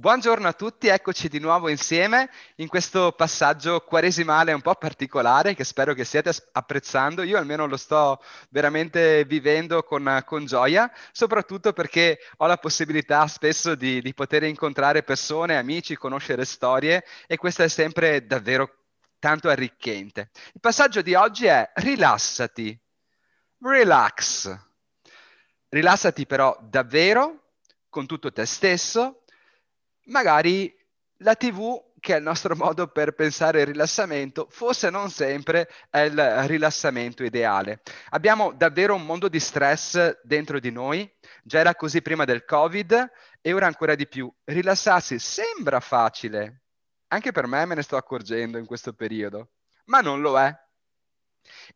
Buongiorno a tutti, eccoci di nuovo insieme in questo passaggio quaresimale un po' particolare che spero che stiate apprezzando. Io almeno lo sto veramente vivendo con, con gioia, soprattutto perché ho la possibilità spesso di, di poter incontrare persone, amici, conoscere storie e questo è sempre davvero tanto arricchente. Il passaggio di oggi è rilassati, relax. Rilassati però davvero con tutto te stesso magari la TV che è il nostro modo per pensare il rilassamento, forse non sempre è il rilassamento ideale. Abbiamo davvero un mondo di stress dentro di noi, già era così prima del Covid e ora ancora di più. Rilassarsi sembra facile, anche per me me ne sto accorgendo in questo periodo, ma non lo è.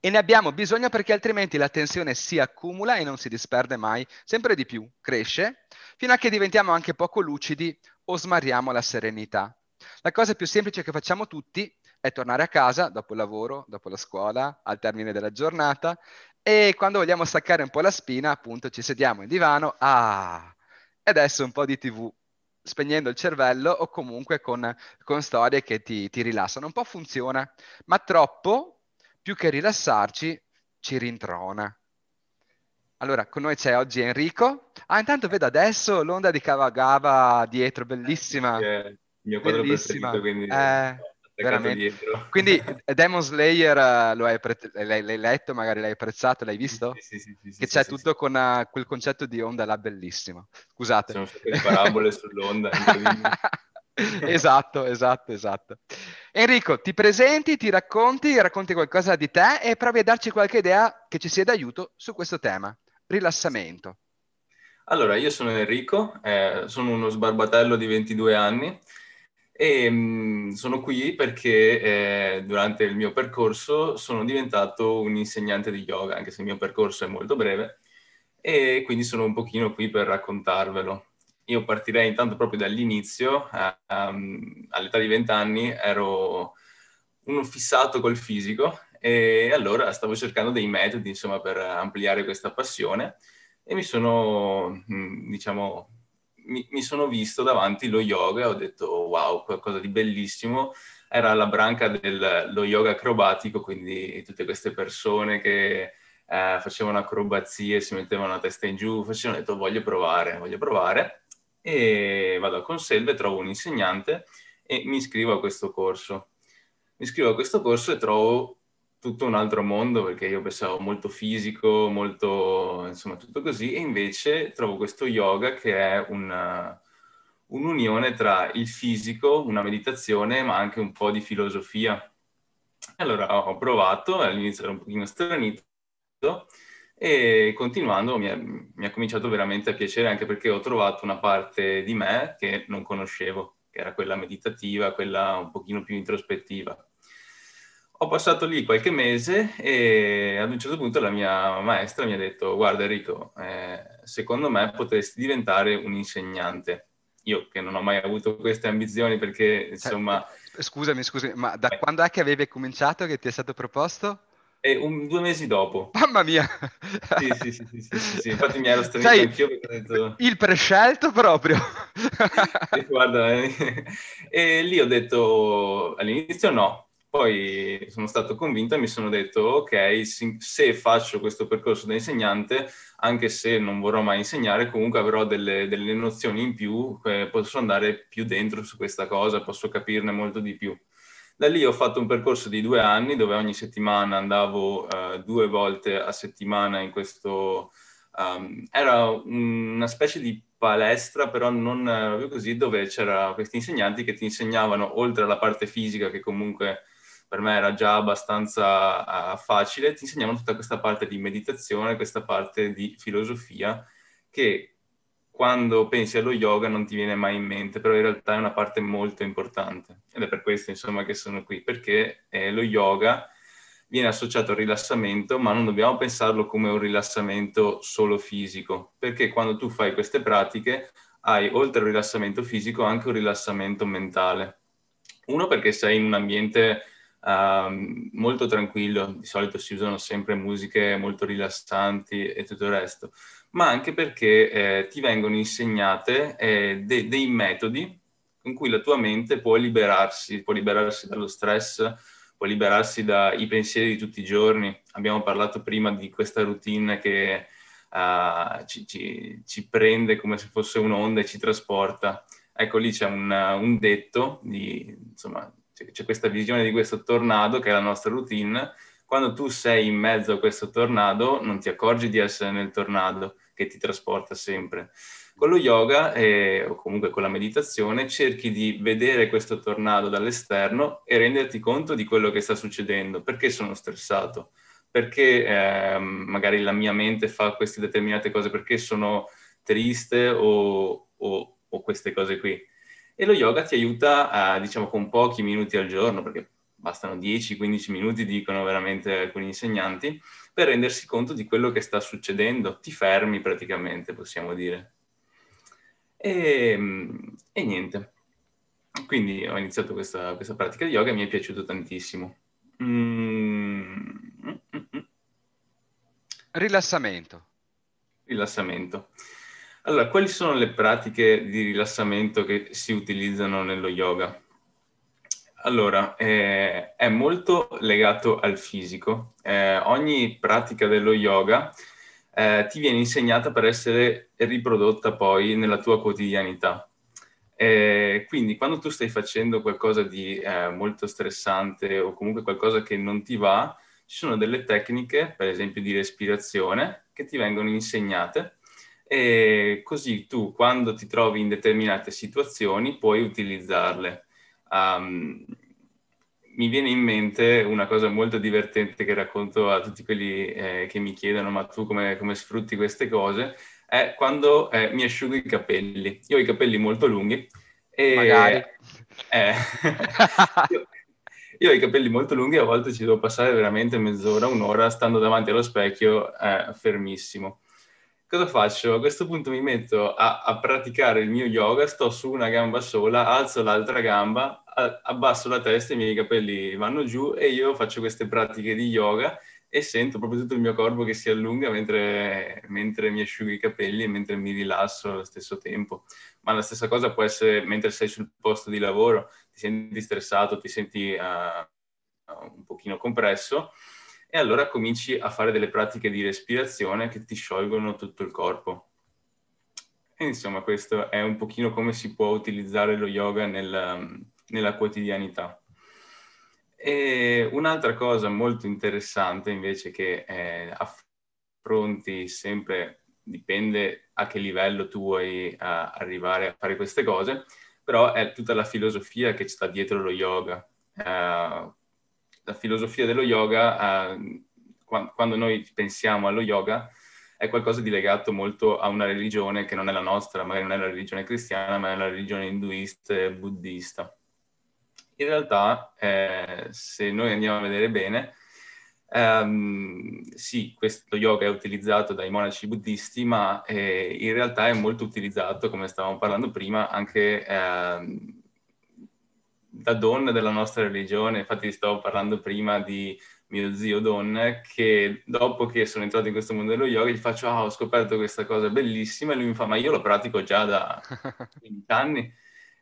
E ne abbiamo bisogno perché altrimenti la tensione si accumula e non si disperde mai, sempre di più, cresce, fino a che diventiamo anche poco lucidi o smarriamo la serenità. La cosa più semplice che facciamo tutti è tornare a casa dopo il lavoro, dopo la scuola, al termine della giornata e quando vogliamo staccare un po' la spina, appunto, ci sediamo in divano, ah, e adesso un po' di tv, spegnendo il cervello o comunque con, con storie che ti, ti rilassano. Un po' funziona, ma troppo, più che rilassarci, ci rintrona. Allora, con noi c'è oggi Enrico. Ah, intanto vedo adesso l'onda di Kawagawa dietro, bellissima. È il mio quadro bellissima. preferito, quindi eh, veramente. Dietro. Quindi Demon Slayer uh, lo hai, pre- l'hai, l'hai, letto, magari l'hai apprezzato, l'hai visto? Sì, sì, sì. sì che c'è tutto con uh, quel concetto di onda là bellissimo. Scusate. Sono state parabole sull'onda. esatto, esatto, esatto. Enrico, ti presenti, ti racconti, racconti qualcosa di te e provi a darci qualche idea che ci sia d'aiuto su questo tema rilassamento? Allora, io sono Enrico, eh, sono uno sbarbatello di 22 anni e mh, mm, sono qui perché eh, durante il mio percorso sono diventato un insegnante di yoga, anche se il mio percorso è molto breve, e quindi sono un pochino qui per raccontarvelo. Io partirei intanto proprio dall'inizio, um, all'età di 20 anni ero uno fissato col fisico e allora stavo cercando dei metodi, insomma, per ampliare questa passione e mi sono, mm, diciamo, mi, mi sono visto davanti lo yoga e ho detto wow, qualcosa di bellissimo. Era la branca dello yoga acrobatico, quindi tutte queste persone che eh, facevano acrobazie, si mettevano la testa in giù, facevano, ho detto voglio provare, voglio provare e vado a Conselve, trovo un insegnante e mi iscrivo a questo corso. Mi iscrivo a questo corso e trovo tutto un altro mondo perché io pensavo molto fisico, molto, insomma, tutto così, e invece trovo questo yoga che è una, un'unione tra il fisico, una meditazione, ma anche un po' di filosofia. Allora ho provato, all'inizio ero un pochino stranito, e continuando mi è, mi è cominciato veramente a piacere anche perché ho trovato una parte di me che non conoscevo, che era quella meditativa, quella un pochino più introspettiva ho passato lì qualche mese e ad un certo punto la mia maestra mi ha detto guarda Enrico, eh, secondo me potresti diventare un insegnante. Io che non ho mai avuto queste ambizioni perché insomma... Eh, scusami, scusami, ma da eh. quando è che avevi cominciato che ti è stato proposto? E un, due mesi dopo. Mamma mia! Sì, sì, sì, sì, sì, sì, sì. infatti mi ero stranito anch'io perché ho detto... Il prescelto proprio! e, guarda, eh, e lì ho detto all'inizio no, poi sono stato convinto e mi sono detto, ok, se faccio questo percorso da insegnante, anche se non vorrò mai insegnare, comunque avrò delle, delle nozioni in più, eh, posso andare più dentro su questa cosa, posso capirne molto di più. Da lì ho fatto un percorso di due anni dove ogni settimana andavo uh, due volte a settimana in questo... Um, era una specie di palestra, però non proprio così, dove c'erano questi insegnanti che ti insegnavano, oltre alla parte fisica che comunque per me era già abbastanza uh, facile, ti insegnavano tutta questa parte di meditazione, questa parte di filosofia che quando pensi allo yoga non ti viene mai in mente, però in realtà è una parte molto importante. Ed è per questo, insomma, che sono qui, perché eh, lo yoga viene associato al rilassamento, ma non dobbiamo pensarlo come un rilassamento solo fisico, perché quando tu fai queste pratiche hai, oltre al rilassamento fisico, anche un rilassamento mentale. Uno perché sei in un ambiente uh, molto tranquillo, di solito si usano sempre musiche molto rilassanti e tutto il resto, ma anche perché eh, ti vengono insegnate eh, de- dei metodi con cui la tua mente può liberarsi, può liberarsi dallo stress, può liberarsi dai pensieri di tutti i giorni. Abbiamo parlato prima di questa routine che uh, ci, ci, ci, prende come se fosse un'onda e ci trasporta. Ecco, lì c'è un, un detto, di, insomma, c'è, questa visione di questo tornado che è la nostra routine. Quando tu sei in mezzo a questo tornado, non ti accorgi di essere nel tornado che ti trasporta sempre. Con lo yoga eh, o comunque con la meditazione cerchi di vedere questo tornado dall'esterno e renderti conto di quello che sta succedendo. Perché sono stressato? Perché eh, magari la mia mente fa queste determinate cose? Perché sono triste o, o, o queste cose qui? E lo yoga ti aiuta, a, diciamo, con pochi minuti al giorno, perché bastano 10-15 minuti, dicono veramente alcuni insegnanti, per rendersi conto di quello che sta succedendo. Ti fermi praticamente, possiamo dire. E, e niente. Quindi ho iniziato questa, questa, pratica di yoga e mi è piaciuto tantissimo. Mm. Rilassamento. Rilassamento. Allora, quali sono le pratiche di rilassamento che si utilizzano nello yoga? Allora, eh, è molto legato al fisico. Eh, ogni pratica dello yoga eh, ti viene insegnata per essere riprodotta poi nella tua quotidianità. Eh, quindi quando tu stai facendo qualcosa di eh, molto stressante o comunque qualcosa che non ti va, ci sono delle tecniche, per esempio di respirazione, che ti vengono insegnate e così tu quando ti trovi in determinate situazioni puoi utilizzarle. Um, mi viene in mente una cosa molto divertente che racconto a tutti quelli eh, che mi chiedono ma tu come, come sfrutti queste cose, è quando eh, mi asciugo i capelli. Io ho i capelli molto lunghi e... Magari. Eh, io, io, ho i capelli molto lunghi e a volte ci devo passare veramente mezz'ora, un'ora stando davanti allo specchio eh, fermissimo cosa faccio? A questo punto mi metto a, a, praticare il mio yoga, sto su una gamba sola, alzo l'altra gamba, a, abbasso la testa, i miei capelli vanno giù e io faccio queste pratiche di yoga e sento proprio tutto il mio corpo che si allunga mentre, mentre mi asciugo i capelli e mentre mi rilasso allo stesso tempo. Ma la stessa cosa può essere mentre sei sul posto di lavoro, ti senti stressato, ti senti uh, un pochino compresso e allora cominci a fare delle pratiche di respirazione che ti sciolgono tutto il corpo. E insomma, questo è un pochino come si può utilizzare lo yoga nel, nella quotidianità. E un'altra cosa molto interessante invece che eh, affronti sempre, dipende a che livello tu vuoi uh, arrivare a fare queste cose, però è tutta la filosofia che sta dietro lo yoga. Uh, la filosofia dello yoga, eh, quando noi pensiamo allo yoga, è qualcosa di legato molto a una religione che non è la nostra, magari non è la religione cristiana, ma è la religione induista e buddista. In realtà, eh, se noi andiamo a vedere bene, Um, sì, questo yoga è utilizzato dai monaci buddisti, ma eh, in realtà è molto utilizzato, come stavamo parlando prima, anche eh, da Don della nostra religione, infatti stavo parlando prima di mio zio Don, che dopo che sono entrato in questo mondo dello yoga gli faccio, ah, ho scoperto questa cosa bellissima, e lui mi fa, ma io lo pratico già da 20 anni.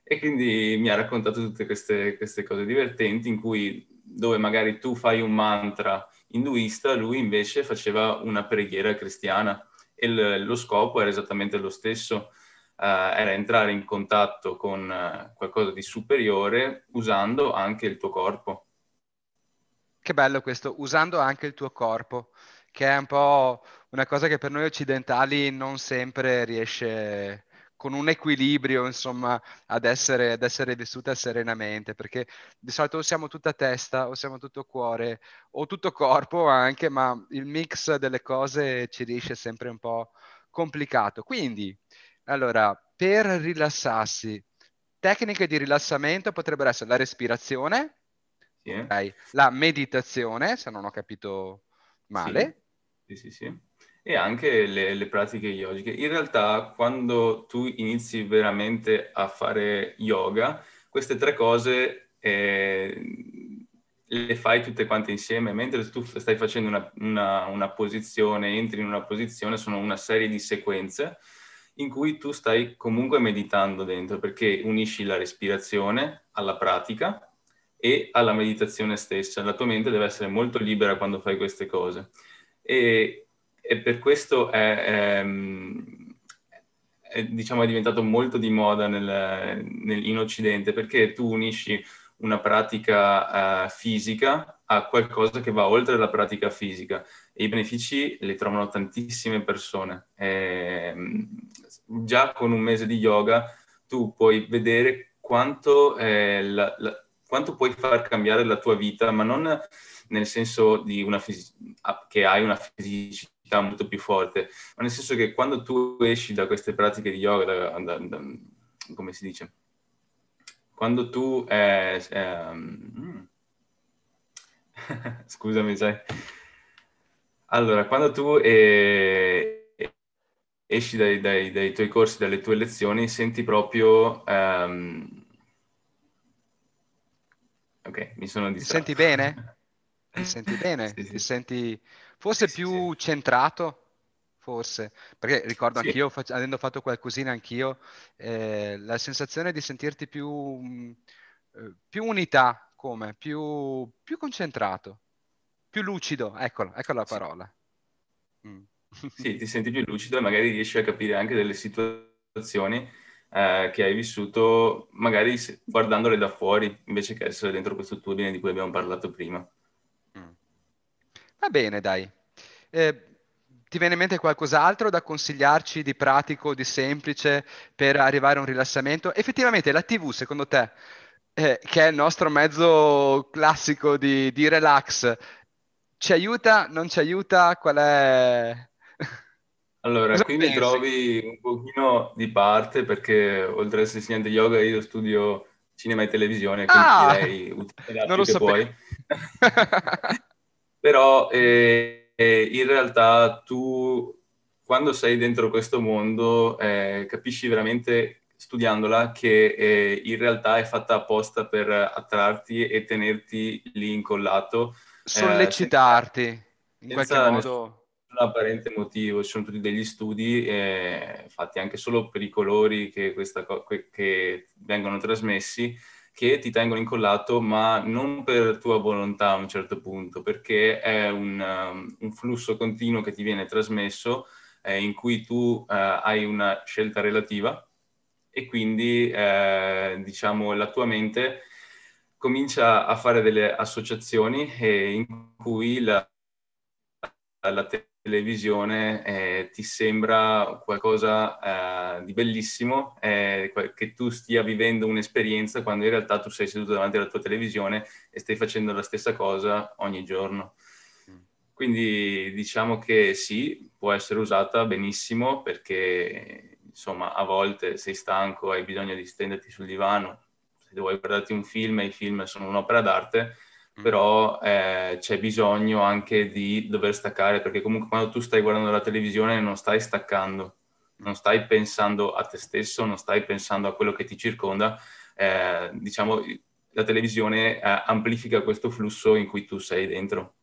E quindi mi ha raccontato tutte queste, queste cose divertenti in cui, dove magari tu fai un mantra induista, lui invece faceva una preghiera cristiana. E l- lo scopo era esattamente lo stesso era entrare in contatto con eh, qualcosa di superiore usando anche il tuo corpo. Che bello questo, usando anche il tuo corpo, che è un po' una cosa che per noi occidentali non sempre riesce con un equilibrio, insomma, ad essere, ad essere vissuta serenamente, perché di solito o siamo tutta testa, o siamo tutto cuore, o tutto corpo anche, ma il mix delle cose ci riesce sempre un po' complicato. Quindi, allora, per rilassarsi, tecniche di rilassamento potrebbero essere la respirazione, sì. okay, la meditazione, se non ho capito male. Sì, sì, sì. sì. E anche le, le, pratiche yogiche. In realtà, quando tu inizi veramente a fare yoga, queste tre cose eh, le fai tutte quante insieme, mentre tu stai facendo una, una, una posizione, entri in una posizione, sono una serie di sequenze in cui tu stai comunque meditando dentro, perché unisci la respirazione alla pratica e alla meditazione stessa. La tua mente deve essere molto libera quando fai queste cose. E, e per questo è, è, ehm, è, diciamo, è, diventato molto di moda nel, nel, in Occidente, perché tu unisci una pratica uh, fisica a qualcosa che va oltre la pratica fisica e i benefici li trovano tantissime persone. E, già con un mese di yoga tu puoi vedere quanto, eh, la, la, quanto puoi far cambiare la tua vita, ma non nel senso di una fisi- che hai una fisicità molto più forte, ma nel senso che quando tu esci da queste pratiche di yoga, da, da, da, come si dice, quando tu... Eh, eh, scusami, sai. Allora, quando tu eh, esci dai, dai, dai, tuoi corsi, dalle tue lezioni, senti proprio... Um... Ok, mi sono distratto. Ti senti bene? Ti senti bene? sì, sì. Ti senti forse sì, più centrato? Forse, perché ricordo anch'io, fac- avendo fatto qualcosina anch'io, eh, la sensazione di sentirti più, mh, eh, più unità, come? Più, più concentrato, più lucido, eccola, ecco la parola. Mm. sì, ti senti più lucido e magari riesci a capire anche delle situazioni eh, che hai vissuto, magari guardandole da fuori, invece che essere dentro questo turbine di cui abbiamo parlato prima. Va bene, dai. Eh, ti viene in mente qualcos'altro da consigliarci di pratico, di semplice per arrivare a un rilassamento? Effettivamente la TV, secondo te, eh, che è il nostro mezzo classico di, di relax, ci aiuta, non ci aiuta? Qual è... Allora, Cosa qui pensi? mi trovi un pochino di parte perché oltre ad essere insegnante yoga io studio cinema e televisione, quindi ah, direi non lo che puoi. Però eh, eh, in realtà tu, quando sei dentro questo mondo, eh, capisci veramente studiandola che eh, in realtà è fatta apposta per attrarti e tenerti lì incollato. Eh, Sollecitarti, senza, in qualche modo apparente motivo, ci sono tutti degli studi eh, fatti anche solo per i colori che, co- che vengono trasmessi che ti tengono incollato, ma non per tua volontà a un certo punto, perché è un, um, un flusso continuo che ti viene trasmesso eh, in cui tu eh, hai una scelta relativa e quindi eh, diciamo la tua mente comincia a fare delle associazioni eh, in cui la, la televisione eh, ti sembra qualcosa eh, di bellissimo, eh, che tu stia vivendo un'esperienza quando in realtà tu sei seduto davanti alla tua televisione e stai facendo la stessa cosa ogni giorno. Mm. Quindi diciamo che sì, può essere usata benissimo perché insomma a volte sei stanco, hai bisogno di stenderti sul divano, se vuoi guardarti un film i film sono un'opera d'arte, Mm. però eh, c'è bisogno anche di dover staccare, perché comunque quando tu stai guardando la televisione non stai staccando, non stai pensando a te stesso, non stai pensando a quello che ti circonda, eh, diciamo la televisione eh, amplifica questo flusso in cui tu sei dentro.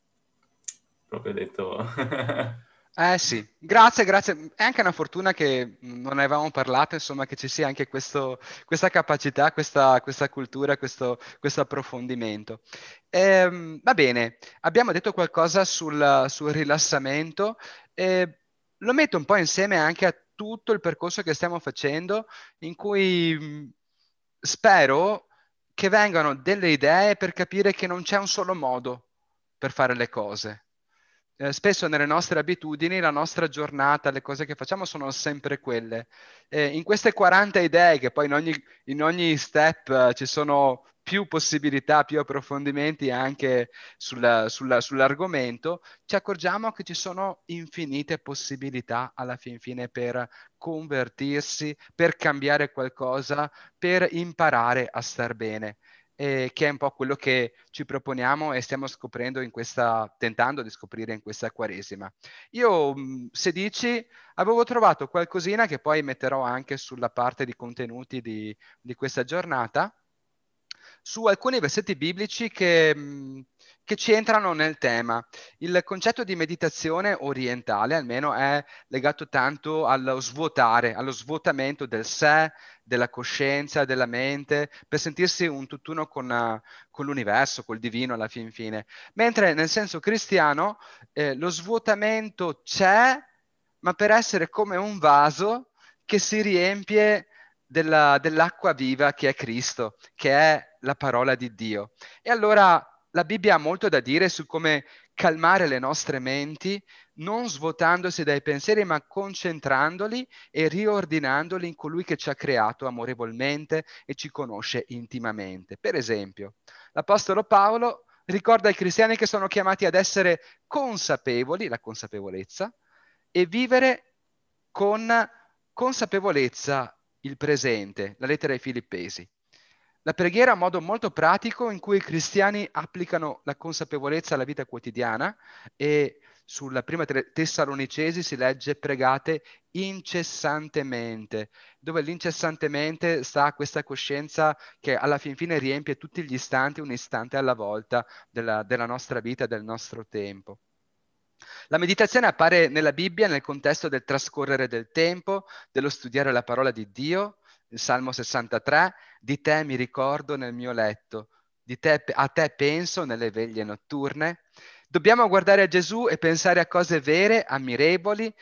Proprio detto. Eh sì, grazie, grazie. È anche una fortuna che non avevamo parlato, insomma, che ci sia anche questo, questa capacità, questa, questa cultura, questo, questo approfondimento. Ehm, va bene, abbiamo detto qualcosa sul, sul rilassamento. Eh, lo metto un po' insieme anche a tutto il percorso che stiamo facendo, in cui spero che vengano delle idee per capire che non c'è un solo modo per fare le cose eh, spesso nelle nostre abitudini la nostra giornata, le cose che facciamo sono sempre quelle. Eh, in queste 40 idee, che poi in ogni, in ogni step eh, ci sono più possibilità, più approfondimenti anche sulla, sulla, sull'argomento, ci accorgiamo che ci sono infinite possibilità alla fin fine per convertirsi, per cambiare qualcosa, per imparare a star bene eh, che è un po' quello che ci proponiamo e stiamo scoprendo in questa, tentando di scoprire in questa quaresima. Io, se dici, avevo trovato qualcosina che poi metterò anche sulla parte di contenuti di, di questa giornata, su alcuni versetti biblici che, che ci entrano nel tema. Il concetto di meditazione orientale almeno è legato tanto allo svuotare, allo svuotamento del sé, della coscienza, della mente, per sentirsi un tutt'uno con, con l'universo, col divino alla fin fine. Mentre nel senso cristiano eh, lo svuotamento c'è, ma per essere come un vaso che si riempie della, dell'acqua viva che è Cristo, che è la parola di Dio. E allora la Bibbia ha molto da dire su come calmare le nostre menti, non svuotandosi dai pensieri, ma concentrandoli e riordinandoli in colui che ci ha creato amorevolmente e ci conosce intimamente. Per esempio, l'Apostolo Paolo ricorda ai cristiani che sono chiamati ad essere consapevoli, la consapevolezza, e vivere con consapevolezza il presente, la lettera ai Filippesi. La preghiera è un modo molto pratico in cui i cristiani applicano la consapevolezza alla vita quotidiana e sulla prima Tessalonicesi si legge pregate incessantemente, dove l'incessantemente sta questa coscienza che alla fin fine riempie tutti gli istanti, un istante alla volta della, della nostra vita, del nostro tempo. La meditazione appare nella Bibbia nel contesto del trascorrere del tempo, dello studiare la parola di Dio, il Salmo 63, di te mi ricordo nel mio letto, te, a te penso nelle veglie notturne. Dobbiamo guardare a Gesù e pensare a cose vere, ammirevoli,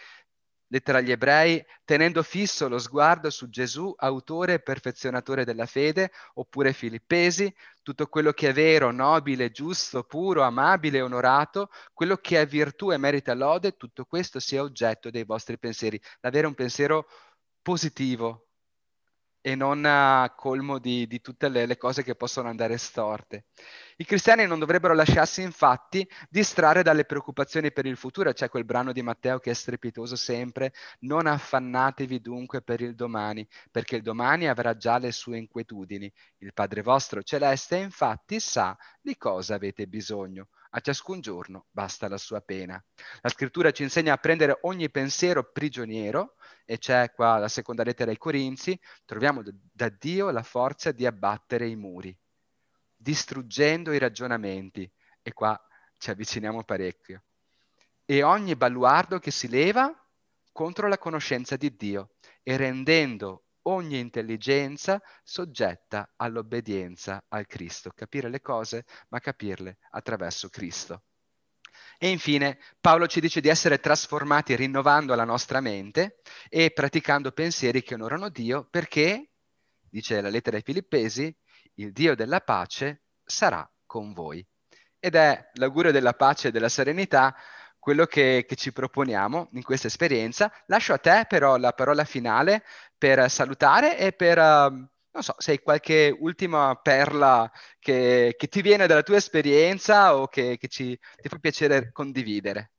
lettera agli ebrei, tenendo fisso lo sguardo su Gesù, autore e perfezionatore della fede, oppure Filippesi, tutto quello che è vero, nobile, giusto, puro, amabile, onorato, quello che è virtù e merita lode, tutto questo sia oggetto dei vostri pensieri. L'avere un pensiero positivo, e non colmo di, di tutte le, le, cose che possono andare storte. I cristiani non dovrebbero lasciarsi infatti distrarre dalle preoccupazioni per il futuro. C'è quel brano di Matteo che è strepitoso sempre, non affannatevi dunque per il domani, perché il domani avrà già le sue inquietudini. Il Padre vostro celeste infatti sa di cosa avete bisogno. A ciascun giorno basta la sua pena. La scrittura ci insegna a prendere ogni pensiero prigioniero, e c'è qua la seconda lettera ai Corinzi, troviamo da Dio la forza di abbattere i muri, distruggendo i ragionamenti. E qua ci avviciniamo parecchio. E ogni baluardo che si leva contro la conoscenza di Dio e rendendo ogni intelligenza soggetta all'obbedienza al Cristo. Capire le cose, ma capirle attraverso Cristo. E infine Paolo ci dice di essere trasformati rinnovando la nostra mente e praticando pensieri che onorano Dio perché, dice la lettera ai Filippesi, il Dio della pace sarà con voi. Ed è l'augurio della pace e della serenità quello che, che, ci proponiamo in questa esperienza. Lascio a te però la parola finale per salutare e per, uh, non so, se hai qualche ultima perla che, che, ti viene dalla tua esperienza o che, che ci, ti fa piacere condividere.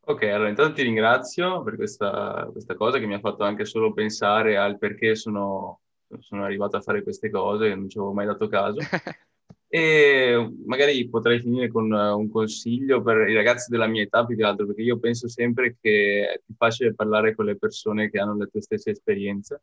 Ok, allora intanto ti ringrazio per questa, questa, cosa che mi ha fatto anche solo pensare al perché sono, sono arrivato a fare queste cose, non ci avevo mai dato caso. E magari potrei finire con eh, un consiglio per i ragazzi della mia età, più che altro, perché io penso sempre che è più facile parlare con le persone che hanno le tue stesse esperienze.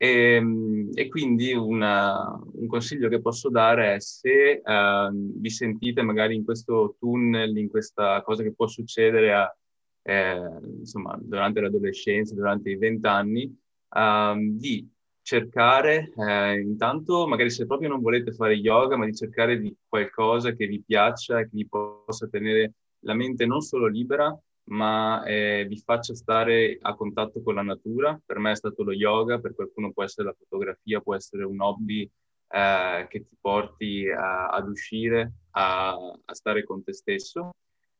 E, ehm, e quindi una, un consiglio che posso dare è se uh, vi sentite magari in questo tunnel, in questa cosa che può succedere a, eh, insomma, durante l'adolescenza, durante i vent'anni, uh, di cercare eh, intanto, magari se proprio non volete fare yoga, ma di cercare di qualcosa che vi piaccia, che vi possa tenere la mente non solo libera, ma eh, vi faccia stare a contatto con la natura. Per me è stato lo yoga, per qualcuno può essere la fotografia, può essere un hobby eh, che ti porti a, ad uscire, a, a stare con te stesso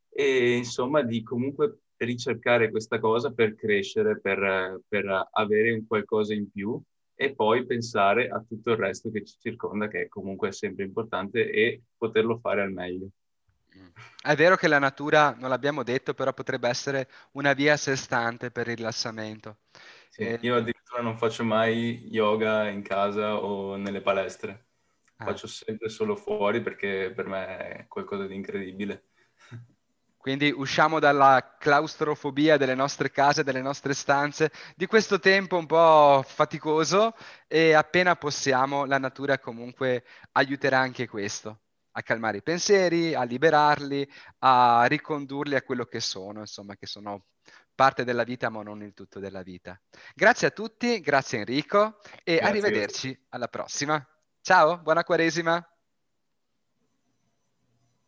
e insomma di comunque ricercare questa cosa per crescere, per, per avere un qualcosa in più e poi pensare a tutto il resto che ci circonda, che è comunque sempre importante e poterlo fare al meglio. È vero che la natura, non l'abbiamo detto, però potrebbe essere una via a sé stante per il rilassamento. Sì, e... Io addirittura non faccio mai yoga in casa o nelle palestre. Ah. Faccio sempre solo fuori perché per me è qualcosa di incredibile. Quindi usciamo dalla claustrofobia delle nostre case, delle nostre stanze, di questo tempo un po' faticoso e appena possiamo la natura comunque aiuterà anche questo, a calmare i pensieri, a liberarli, a ricondurli a quello che sono, insomma, che sono parte della vita ma non il tutto della vita. Grazie a tutti, grazie Enrico e Grazie. arrivederci alla prossima. Ciao, buona Quaresima.